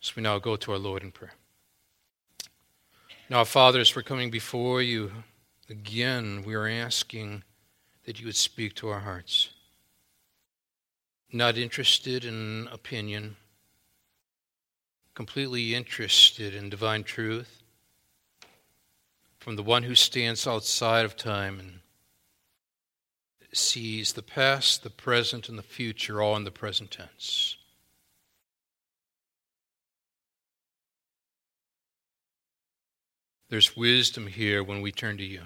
So we now go to our Lord in prayer. Now, Father, as we're coming before you again, we are asking that you would speak to our hearts. Not interested in opinion, completely interested in divine truth from the one who stands outside of time and sees the past, the present, and the future all in the present tense. There's wisdom here when we turn to you.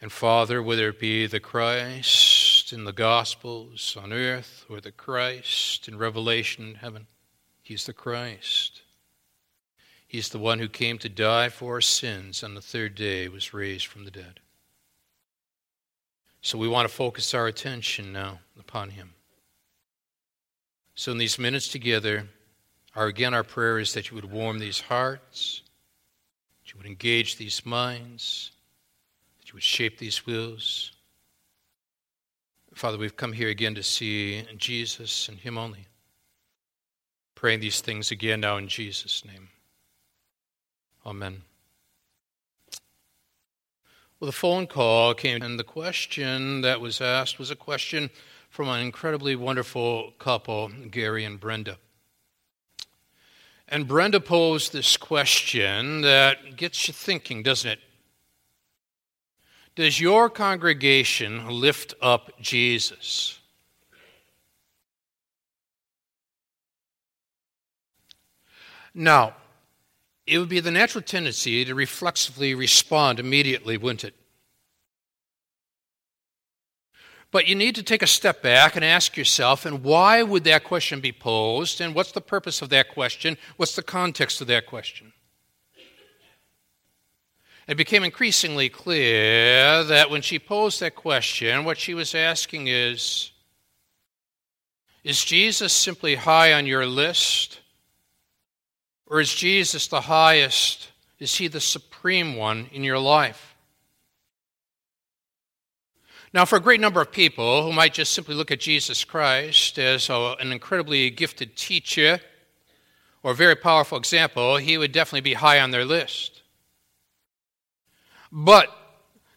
And Father, whether it be the Christ in the Gospels on earth or the Christ in Revelation in heaven, He's the Christ. He's the one who came to die for our sins and the third day was raised from the dead. So we want to focus our attention now upon Him. So in these minutes together, our, again, our prayer is that you would warm these hearts, that you would engage these minds, that you would shape these wills. Father, we've come here again to see Jesus and Him only. Praying these things again now in Jesus' name. Amen. Well, the phone call came, and the question that was asked was a question from an incredibly wonderful couple, Gary and Brenda. And Brenda posed this question that gets you thinking, doesn't it? Does your congregation lift up Jesus? Now, it would be the natural tendency to reflexively respond immediately, wouldn't it? But you need to take a step back and ask yourself, and why would that question be posed? And what's the purpose of that question? What's the context of that question? It became increasingly clear that when she posed that question, what she was asking is Is Jesus simply high on your list? Or is Jesus the highest? Is he the supreme one in your life? Now, for a great number of people who might just simply look at Jesus Christ as a, an incredibly gifted teacher or a very powerful example, he would definitely be high on their list. But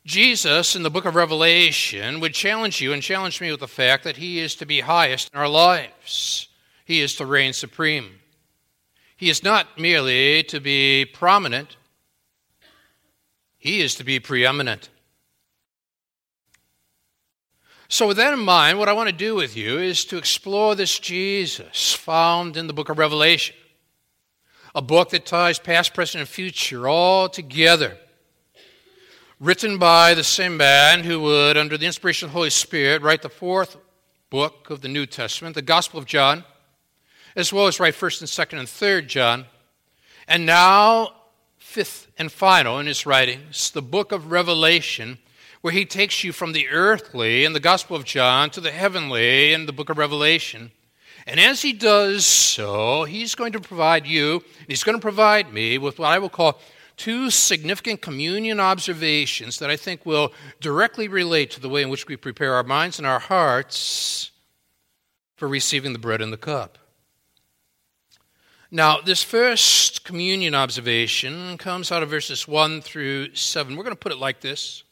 Jesus in the book of Revelation would challenge you and challenge me with the fact that he is to be highest in our lives, he is to reign supreme. He is not merely to be prominent, he is to be preeminent. So, with that in mind, what I want to do with you is to explore this Jesus found in the book of Revelation, a book that ties past, present, and future all together. Written by the same man who would, under the inspiration of the Holy Spirit, write the fourth book of the New Testament, the Gospel of John, as well as write 1st and 2nd and 3rd John. And now, fifth and final in his writings, the book of Revelation where he takes you from the earthly in the Gospel of John to the heavenly in the book of Revelation. And as he does so, he's going to provide you, he's going to provide me with what I will call two significant communion observations that I think will directly relate to the way in which we prepare our minds and our hearts for receiving the bread and the cup. Now, this first communion observation comes out of verses 1 through 7. We're going to put it like this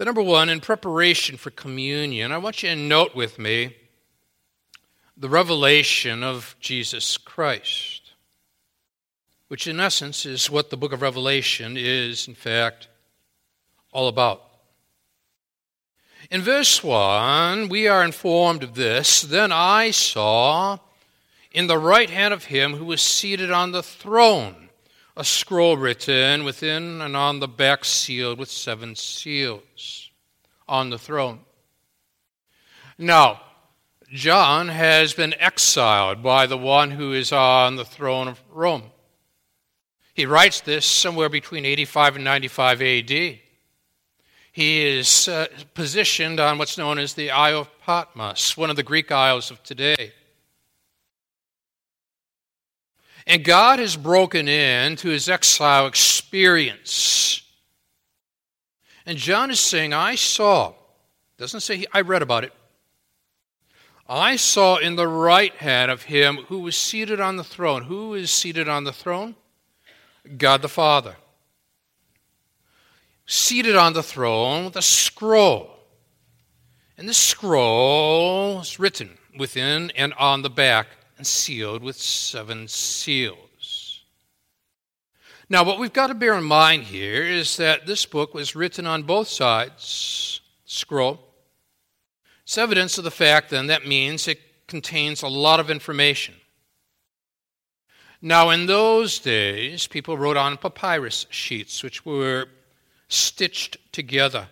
the number one, in preparation for communion, I want you to note with me the revelation of Jesus Christ, which in essence is what the book of Revelation is, in fact, all about. In verse 1, we are informed of this. Then I saw in the right hand of him who was seated on the throne a scroll written within and on the back sealed with seven seals on the throne. Now, John has been exiled by the one who is on the throne of Rome. He writes this somewhere between 85 and 95 AD. He is uh, positioned on what's known as the Isle of Patmos, one of the Greek isles of today. And God has broken into his exile experience. And John is saying, I saw, doesn't say he, I read about it. I saw in the right hand of him who was seated on the throne. Who is seated on the throne? God the Father. Seated on the throne with a scroll. And the scroll is written within and on the back and sealed with seven seals. Now, what we've got to bear in mind here is that this book was written on both sides, scroll. It's evidence of the fact, then, that means it contains a lot of information. Now, in those days, people wrote on papyrus sheets, which were stitched together.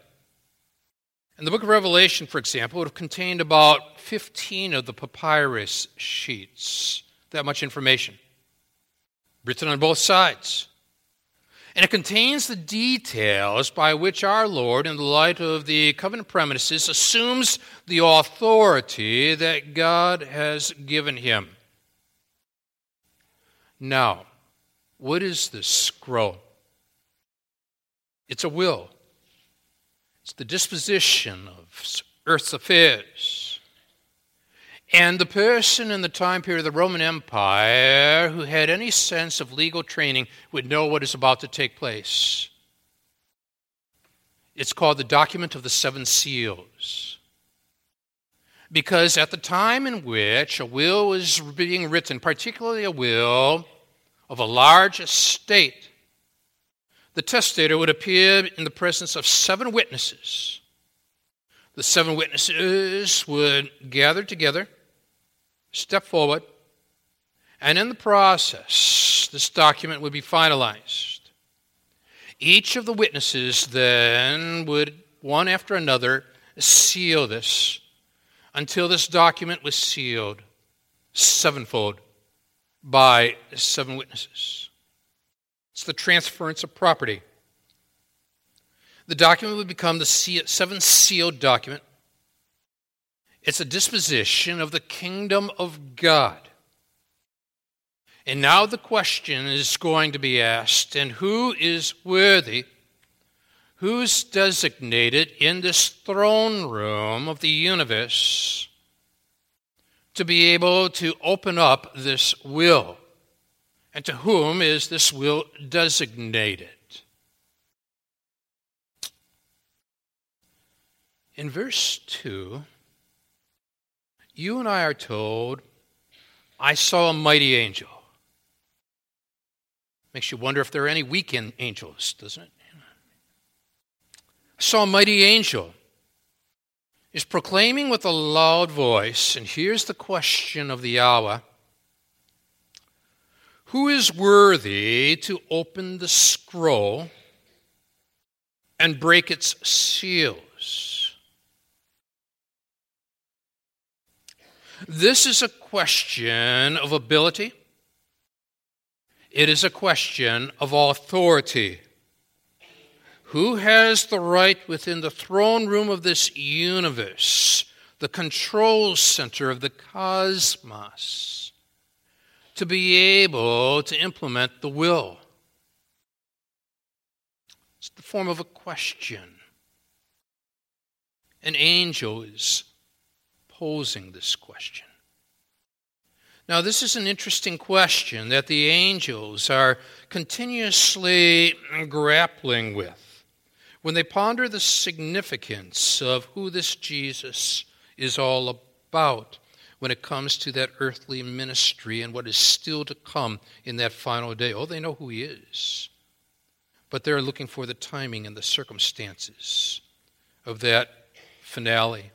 And the book of Revelation, for example, would have contained about 15 of the papyrus sheets. That much information. Written on both sides. And it contains the details by which our Lord, in the light of the covenant premises, assumes the authority that God has given him. Now, what is this scroll? It's a will. It's the disposition of earth's affairs. And the person in the time period of the Roman Empire who had any sense of legal training would know what is about to take place. It's called the Document of the Seven Seals. Because at the time in which a will was being written, particularly a will of a large estate, the testator would appear in the presence of seven witnesses. The seven witnesses would gather together, step forward, and in the process, this document would be finalized. Each of the witnesses then would, one after another, seal this until this document was sealed sevenfold by seven witnesses. It's the transference of property. The document would become the seven sealed document. It's a disposition of the kingdom of God. And now the question is going to be asked and who is worthy? Who's designated in this throne room of the universe to be able to open up this will? And to whom is this will designated? In verse 2, you and I are told, I saw a mighty angel. Makes you wonder if there are any weekend angels, doesn't it? I saw a mighty angel. Is proclaiming with a loud voice, and here's the question of the hour who is worthy to open the scroll and break its seals? This is a question of ability. It is a question of authority. Who has the right within the throne room of this universe, the control center of the cosmos? To be able to implement the will? It's the form of a question. An angel is posing this question. Now, this is an interesting question that the angels are continuously grappling with when they ponder the significance of who this Jesus is all about when it comes to that earthly ministry and what is still to come in that final day. Oh, they know who he is. But they're looking for the timing and the circumstances of that finale.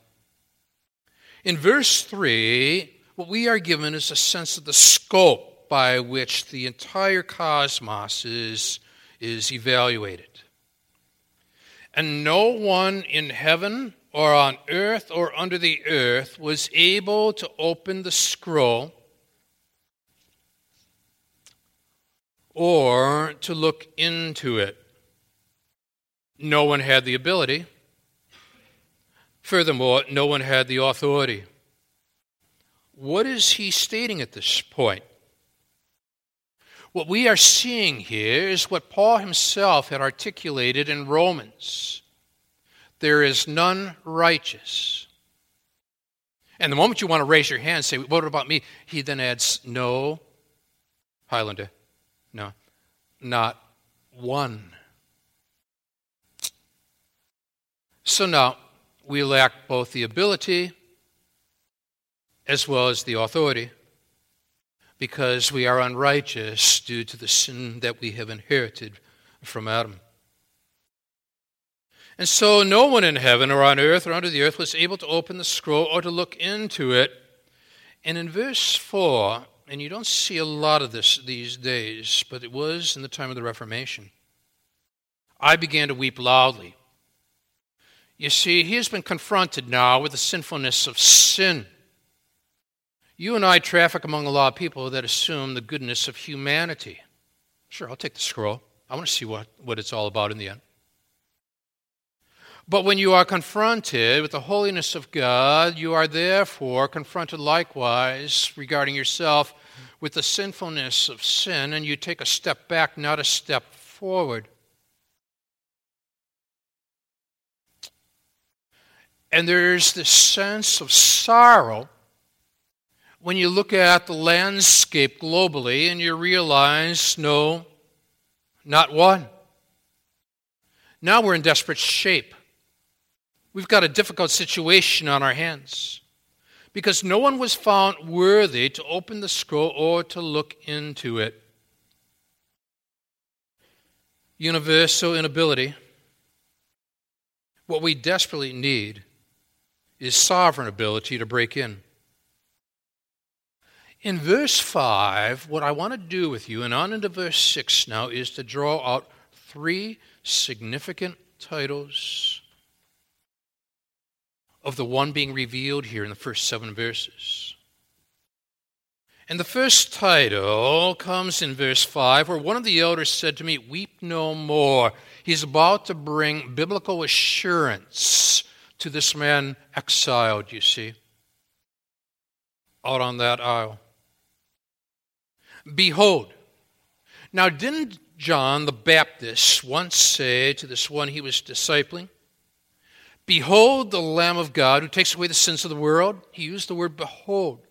In verse 3, what we are given is a sense of the scope by which the entire cosmos is, is evaluated. And no one in heaven or on earth or under the earth was able to open the scroll or to look into it. No one had the ability. Furthermore, no one had the authority. What is he stating at this point? What we are seeing here is what Paul himself had articulated in Romans there is none righteous. And the moment you want to raise your hand and say, What about me? He then adds, No, Highlander, no, not one. So now we lack both the ability as well as the authority because we are unrighteous due to the sin that we have inherited from Adam. And so no one in heaven or on earth or under the earth was able to open the scroll or to look into it. And in verse 4, and you don't see a lot of this these days, but it was in the time of the Reformation, I began to weep loudly. You see, he has been confronted now with the sinfulness of sin. You and I traffic among a lot of people that assume the goodness of humanity. Sure, I'll take the scroll. I want to see what, what it's all about in the end. But when you are confronted with the holiness of God, you are therefore confronted likewise regarding yourself with the sinfulness of sin, and you take a step back, not a step forward. And there's this sense of sorrow when you look at the landscape globally and you realize no, not one. Now we're in desperate shape. We've got a difficult situation on our hands because no one was found worthy to open the scroll or to look into it. Universal inability. What we desperately need is sovereign ability to break in. In verse 5, what I want to do with you, and on into verse 6 now, is to draw out three significant titles of the one being revealed here in the first seven verses. And the first title comes in verse 5, where one of the elders said to me, Weep no more. He's about to bring biblical assurance to this man exiled, you see, out on that isle. Behold. Now, didn't John the Baptist once say to this one he was discipling, Behold the Lamb of God who takes away the sins of the world. He used the word behold.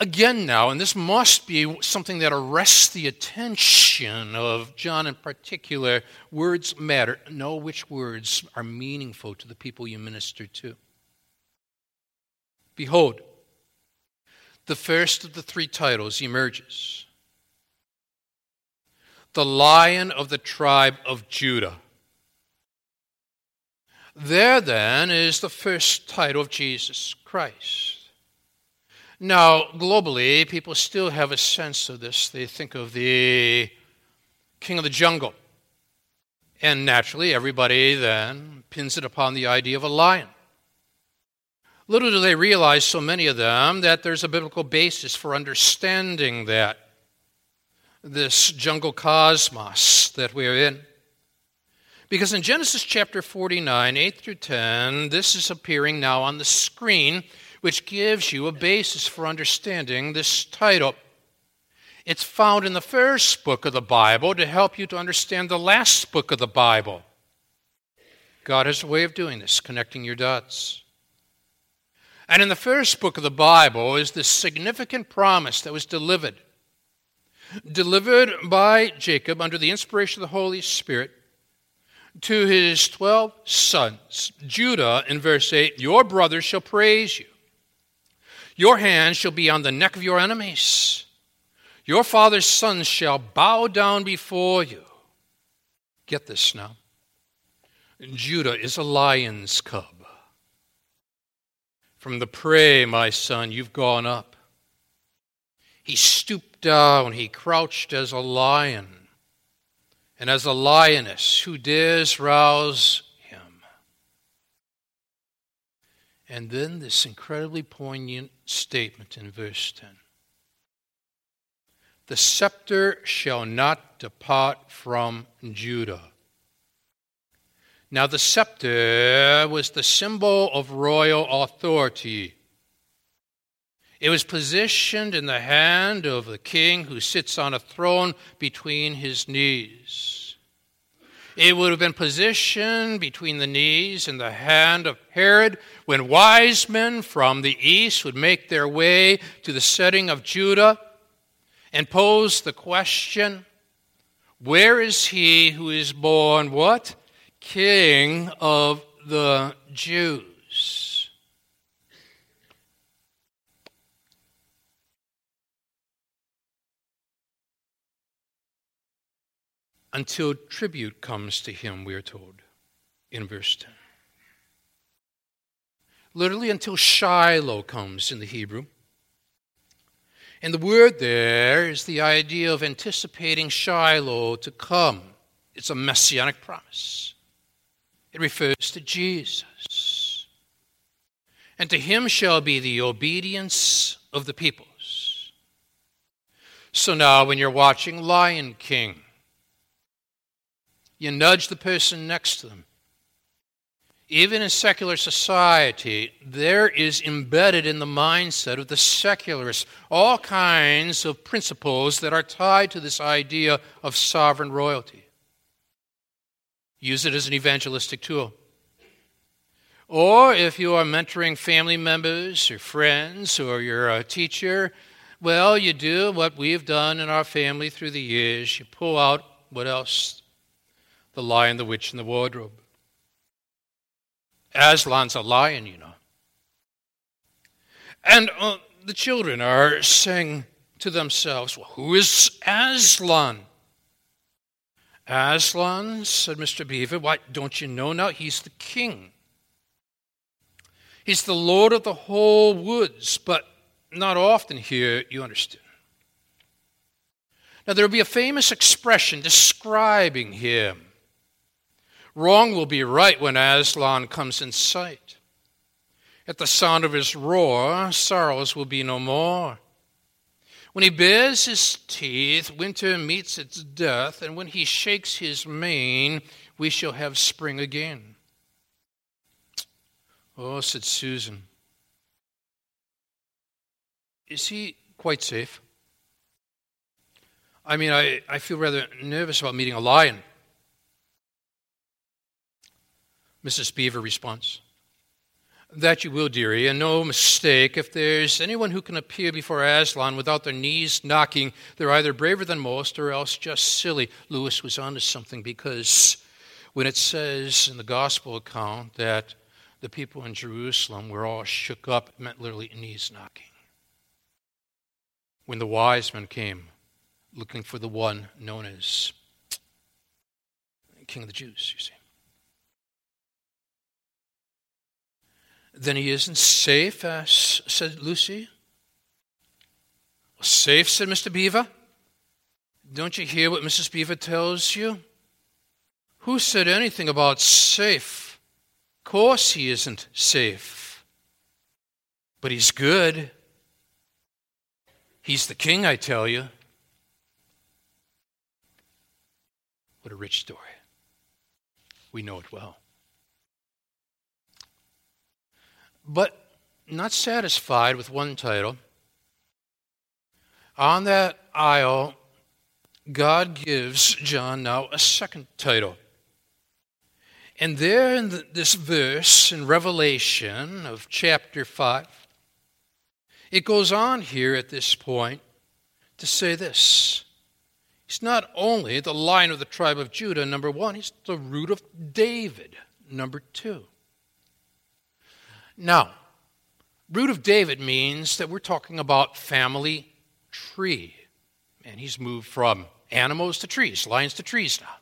Again, now, and this must be something that arrests the attention of John in particular words matter. Know which words are meaningful to the people you minister to. Behold, the first of the three titles emerges the lion of the tribe of Judah. There, then, is the first title of Jesus Christ. Now, globally, people still have a sense of this. They think of the king of the jungle. And naturally, everybody then pins it upon the idea of a lion. Little do they realize, so many of them, that there's a biblical basis for understanding that this jungle cosmos that we're in. Because in Genesis chapter 49, 8 through 10, this is appearing now on the screen, which gives you a basis for understanding this title. It's found in the first book of the Bible to help you to understand the last book of the Bible. God has a way of doing this, connecting your dots. And in the first book of the Bible is this significant promise that was delivered delivered by Jacob under the inspiration of the Holy Spirit to his 12 sons. Judah, in verse 8, your brothers shall praise you. Your hand shall be on the neck of your enemies. Your father's sons shall bow down before you. Get this now. Judah is a lion's cub. From the prey, my son, you've gone up. He stooped down, he crouched as a lion, and as a lioness, who dares rouse him? And then this incredibly poignant statement in verse 10 The scepter shall not depart from Judah. Now, the scepter was the symbol of royal authority. It was positioned in the hand of the king who sits on a throne between his knees. It would have been positioned between the knees and the hand of Herod when wise men from the east would make their way to the setting of Judah and pose the question Where is he who is born what? King of the Jews. Until tribute comes to him, we are told in verse 10. Literally, until Shiloh comes in the Hebrew. And the word there is the idea of anticipating Shiloh to come. It's a messianic promise. It refers to Jesus. And to him shall be the obedience of the peoples. So now, when you're watching Lion King, you nudge the person next to them even in secular society, there is embedded in the mindset of the secularists all kinds of principles that are tied to this idea of sovereign royalty. Use it as an evangelistic tool. Or if you are mentoring family members or friends or you're a teacher, well, you do what we've done in our family through the years. You pull out what else? The lion, the witch, and the wardrobe. Aslan's a lion, you know. And uh, the children are saying to themselves, Well, who is Aslan? Aslan, said Mr. Beaver, why don't you know now? He's the king. He's the lord of the whole woods, but not often here, you understand. Now, there will be a famous expression describing him. Wrong will be right when Aslan comes in sight. At the sound of his roar, sorrows will be no more. When he bares his teeth, winter meets its death, and when he shakes his mane, we shall have spring again. Oh, said Susan. Is he quite safe? I mean, I, I feel rather nervous about meeting a lion. Mrs. Beaver responds. That you will, dearie, and no mistake. If there's anyone who can appear before Aslan without their knees knocking, they're either braver than most or else just silly. Lewis was onto something because when it says in the gospel account that the people in Jerusalem were all shook up, it meant literally knees knocking. When the wise men came looking for the one known as King of the Jews, you see. Then he isn't safe, uh, said Lucy. Safe, said Mr. Beaver. Don't you hear what Mrs. Beaver tells you? Who said anything about safe? Of course he isn't safe. But he's good. He's the king, I tell you. What a rich story. We know it well. But not satisfied with one title, on that isle, God gives John now a second title. And there in this verse in Revelation of chapter 5, it goes on here at this point to say this. He's not only the lion of the tribe of Judah, number one, he's the root of David, number two. Now, root of David means that we're talking about family tree. And he's moved from animals to trees, lions to trees now.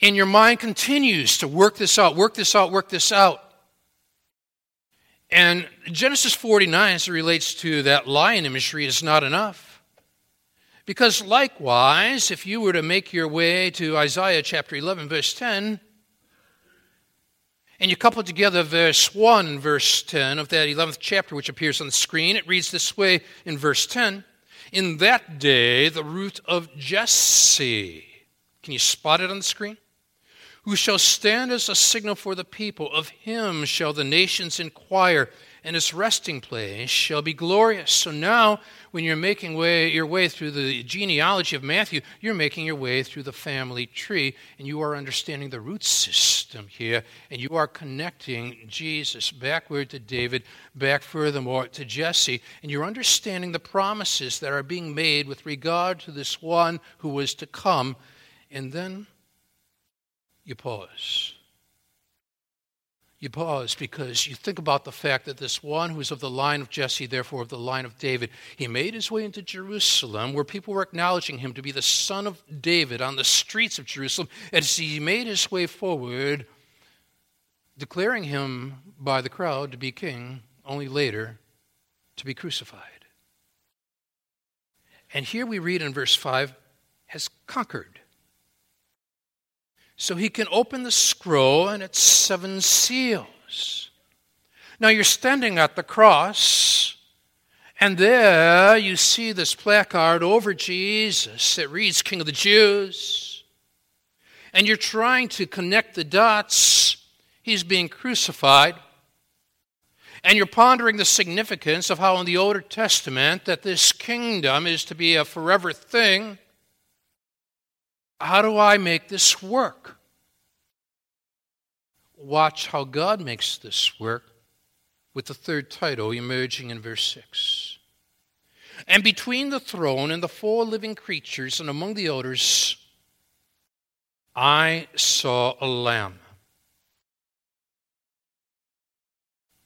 And your mind continues to work this out, work this out, work this out. And Genesis 49, as it relates to that lion imagery, is not enough. Because likewise, if you were to make your way to Isaiah chapter 11, verse 10, and you couple together verse 1 and verse 10 of that 11th chapter, which appears on the screen. It reads this way in verse 10 In that day, the root of Jesse, can you spot it on the screen? who shall stand as a signal for the people. Of him shall the nations inquire, and its resting place shall be glorious. So now, when you're making way, your way through the genealogy of Matthew, you're making your way through the family tree, and you are understanding the root system here, and you are connecting Jesus backward to David, back furthermore to Jesse, and you're understanding the promises that are being made with regard to this one who was to come. And then you pause. You pause because you think about the fact that this one who is of the line of Jesse, therefore of the line of David, he made his way into Jerusalem where people were acknowledging him to be the son of David on the streets of Jerusalem. As he made his way forward, declaring him by the crowd to be king, only later to be crucified. And here we read in verse 5 has conquered. So he can open the scroll and its seven seals. Now you're standing at the cross, and there you see this placard over Jesus that reads King of the Jews. And you're trying to connect the dots. He's being crucified. And you're pondering the significance of how in the Old Testament that this kingdom is to be a forever thing how do I make this work? Watch how God makes this work with the third title emerging in verse 6. And between the throne and the four living creatures and among the elders, I saw a lamb.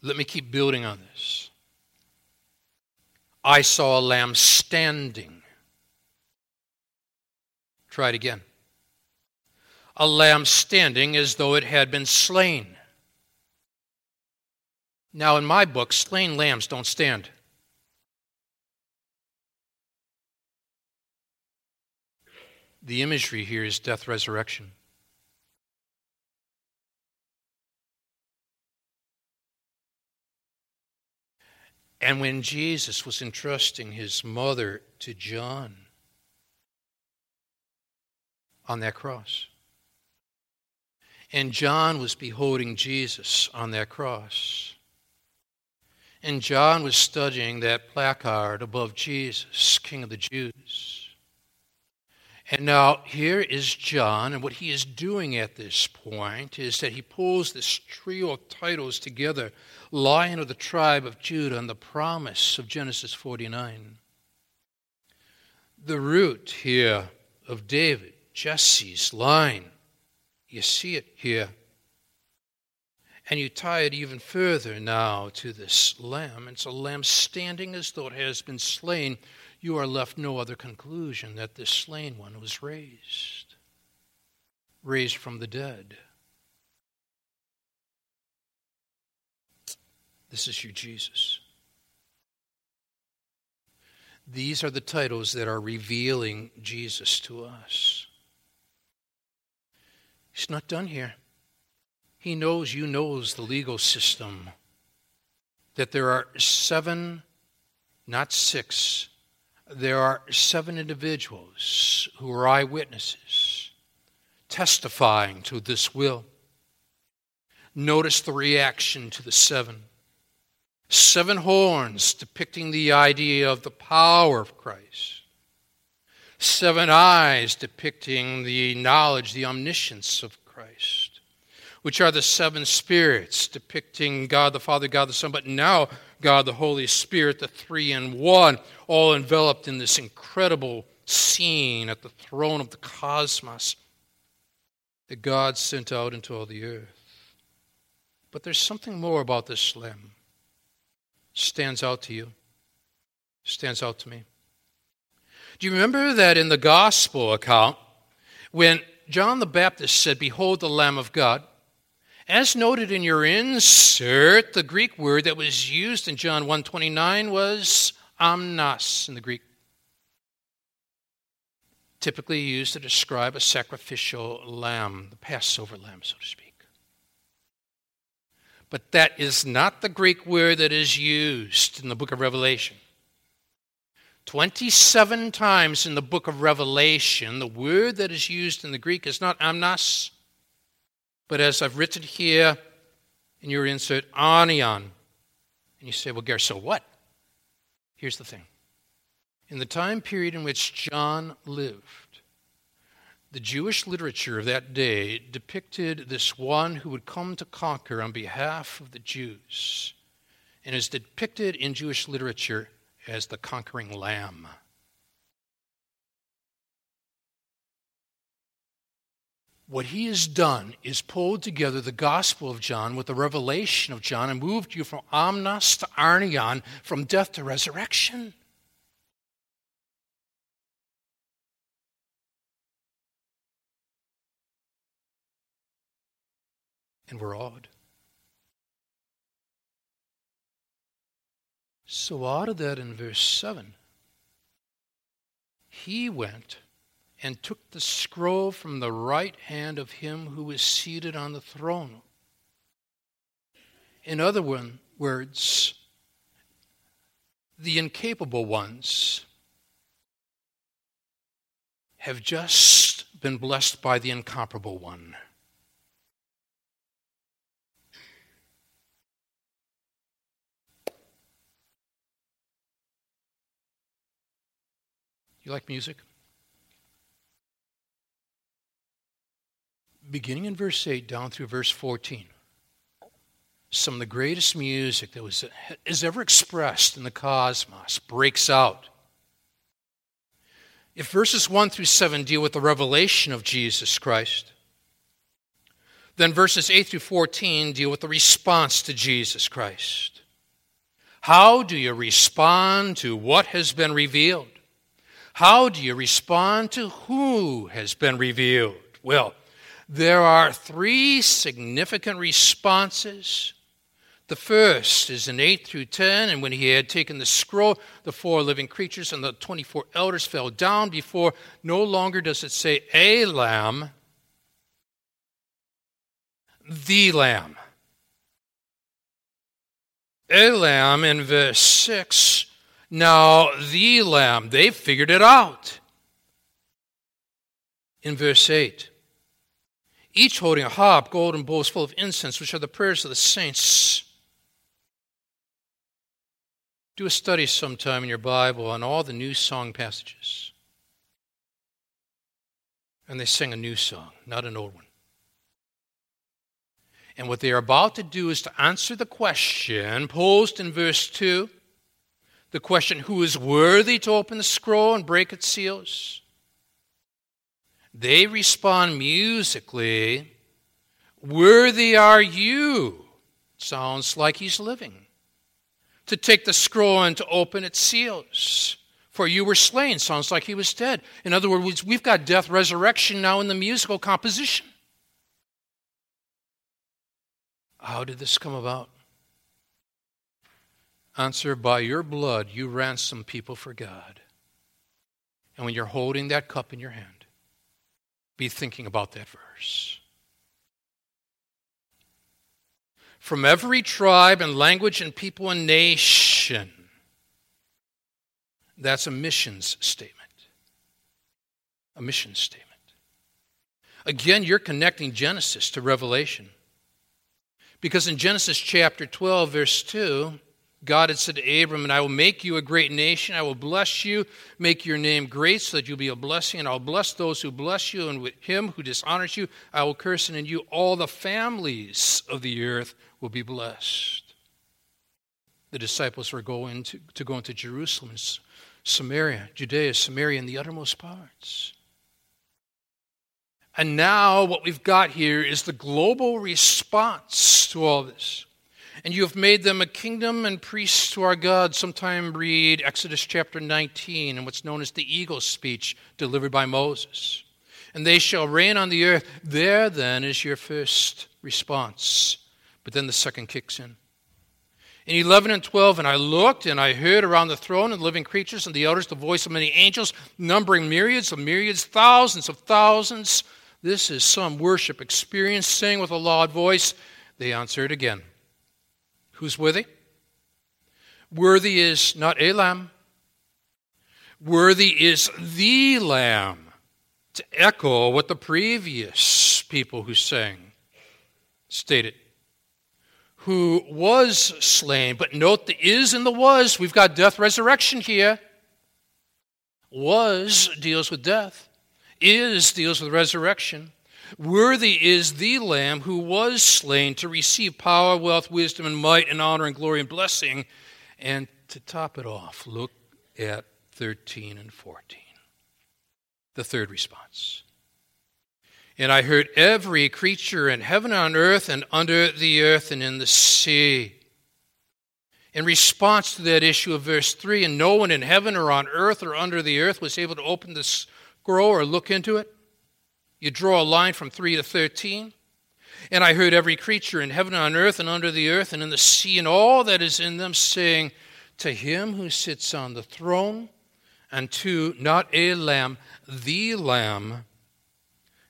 Let me keep building on this. I saw a lamb standing Try it again. A lamb standing as though it had been slain. Now, in my book, slain lambs don't stand. The imagery here is death resurrection. And when Jesus was entrusting his mother to John, on that cross. And John was beholding Jesus on that cross. And John was studying that placard above Jesus, King of the Jews. And now here is John, and what he is doing at this point is that he pulls this trio of titles together Lion of the tribe of Judah and the promise of Genesis 49. The root here of David Jesse's line. You see it here. And you tie it even further now to this lamb. It's a lamb standing as though it has been slain. You are left no other conclusion that this slain one was raised, raised from the dead. This is your Jesus. These are the titles that are revealing Jesus to us. He's not done here. He knows you knows the legal system. That there are seven, not six, there are seven individuals who are eyewitnesses testifying to this will. Notice the reaction to the seven. Seven horns depicting the idea of the power of Christ seven eyes depicting the knowledge, the omniscience of Christ, which are the seven spirits depicting God the Father, God the Son, but now God the Holy Spirit, the three in one, all enveloped in this incredible scene at the throne of the cosmos that God sent out into all the earth. But there's something more about this lamb. Stands out to you. Stands out to me. Do you remember that in the gospel account, when John the Baptist said, Behold the Lamb of God, as noted in your insert, the Greek word that was used in John 1:29 was amnos in the Greek. Typically used to describe a sacrificial lamb, the Passover lamb, so to speak. But that is not the Greek word that is used in the book of Revelation. 27 times in the book of Revelation, the word that is used in the Greek is not amnos, But as I've written here in your insert, arnion. And you say, well, Gary, so what? Here's the thing. In the time period in which John lived, the Jewish literature of that day depicted this one who would come to conquer on behalf of the Jews and is depicted in Jewish literature as the conquering lamb. What he has done is pulled together the Gospel of John with the revelation of John and moved you from Amnos to Arnion, from death to resurrection. And we're awed. So, out of that, in verse 7, he went and took the scroll from the right hand of him who was seated on the throne. In other words, the incapable ones have just been blessed by the incomparable one. You like music? beginning in verse 8 down through verse 14, some of the greatest music that was is ever expressed in the cosmos breaks out. If verses 1 through 7 deal with the revelation of Jesus Christ, then verses 8 through 14 deal with the response to Jesus Christ. How do you respond to what has been revealed? How do you respond to who has been revealed? Well, there are three significant responses. The first is in 8 through 10, and when he had taken the scroll, the four living creatures and the 24 elders fell down before. No longer does it say a lamb, the lamb. A lamb in verse 6. Now, the lamb, they figured it out. In verse 8 each holding a harp, golden bowls full of incense, which are the prayers of the saints. Do a study sometime in your Bible on all the new song passages. And they sing a new song, not an old one. And what they are about to do is to answer the question posed in verse 2 the question, Who is worthy to open the scroll and break its seals? They respond musically, Worthy are you. Sounds like he's living. To take the scroll and to open its seals. For you were slain. Sounds like he was dead. In other words, we've got death resurrection now in the musical composition. How did this come about? Answer by your blood, you ransom people for God. And when you're holding that cup in your hand, be thinking about that verse. From every tribe and language and people and nation. That's a missions statement. A mission statement. Again, you're connecting Genesis to Revelation. Because in Genesis chapter 12, verse 2, God had said to Abram, And I will make you a great nation. I will bless you, make your name great, so that you'll be a blessing. And I'll bless those who bless you, and with him who dishonors you, I will curse, and in you all the families of the earth will be blessed. The disciples were going to, to go into Jerusalem, Samaria, Judea, Samaria, and the uttermost parts. And now, what we've got here is the global response to all this. And you have made them a kingdom and priests to our God. Sometime read Exodus chapter 19 and what's known as the eagle speech delivered by Moses. And they shall reign on the earth. There, then, is your first response. But then the second kicks in. In 11 and 12, and I looked and I heard around the throne and living creatures and the elders the voice of many angels, numbering myriads of myriads, thousands of thousands. This is some worship experience, saying with a loud voice. They answered again Who's worthy? Worthy is not a lamb, worthy is the lamb to echo what the previous people who sang stated, who was slain. But note the is and the was. We've got death resurrection here. Was deals with death, is deals with resurrection. Worthy is the Lamb who was slain to receive power, wealth, wisdom, and might, and honor, and glory, and blessing. And to top it off, look at 13 and 14. The third response. And I heard every creature in heaven, and on earth, and under the earth, and in the sea. In response to that issue of verse 3, and no one in heaven or on earth or under the earth was able to open the scroll or look into it. You draw a line from 3 to 13. And I heard every creature in heaven and on earth and under the earth and in the sea and all that is in them saying, To him who sits on the throne, and to not a lamb, the lamb,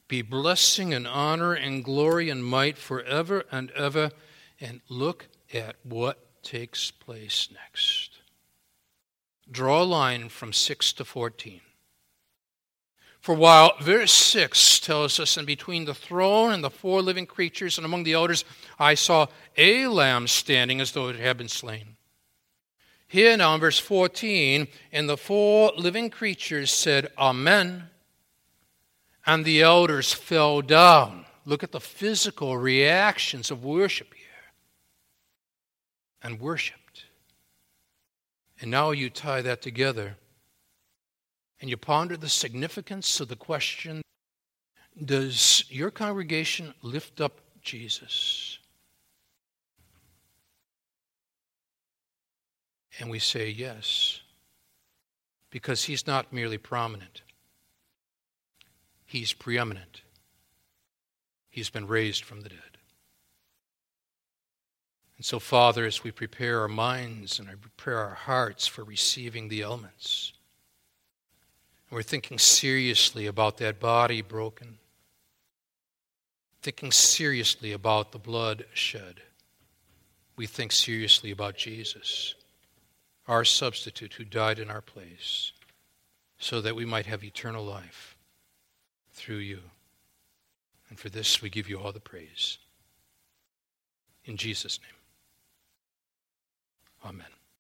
be blessing and honor and glory and might forever and ever. And look at what takes place next. Draw a line from 6 to 14. For while verse 6 tells us, and between the throne and the four living creatures and among the elders, I saw a lamb standing as though it had been slain. Here now in verse 14, and the four living creatures said, Amen. And the elders fell down. Look at the physical reactions of worship here. And worshiped. And now you tie that together and you ponder the significance of the question Does your congregation lift up Jesus? And we say yes, because he's not merely prominent, he's preeminent. He's been raised from the dead. And so, Father, as we prepare our minds and I prepare our hearts for receiving the elements, we're thinking seriously about that body broken, thinking seriously about the blood shed. We think seriously about Jesus, our substitute who died in our place, so that we might have eternal life through you. And for this, we give you all the praise. In Jesus' name.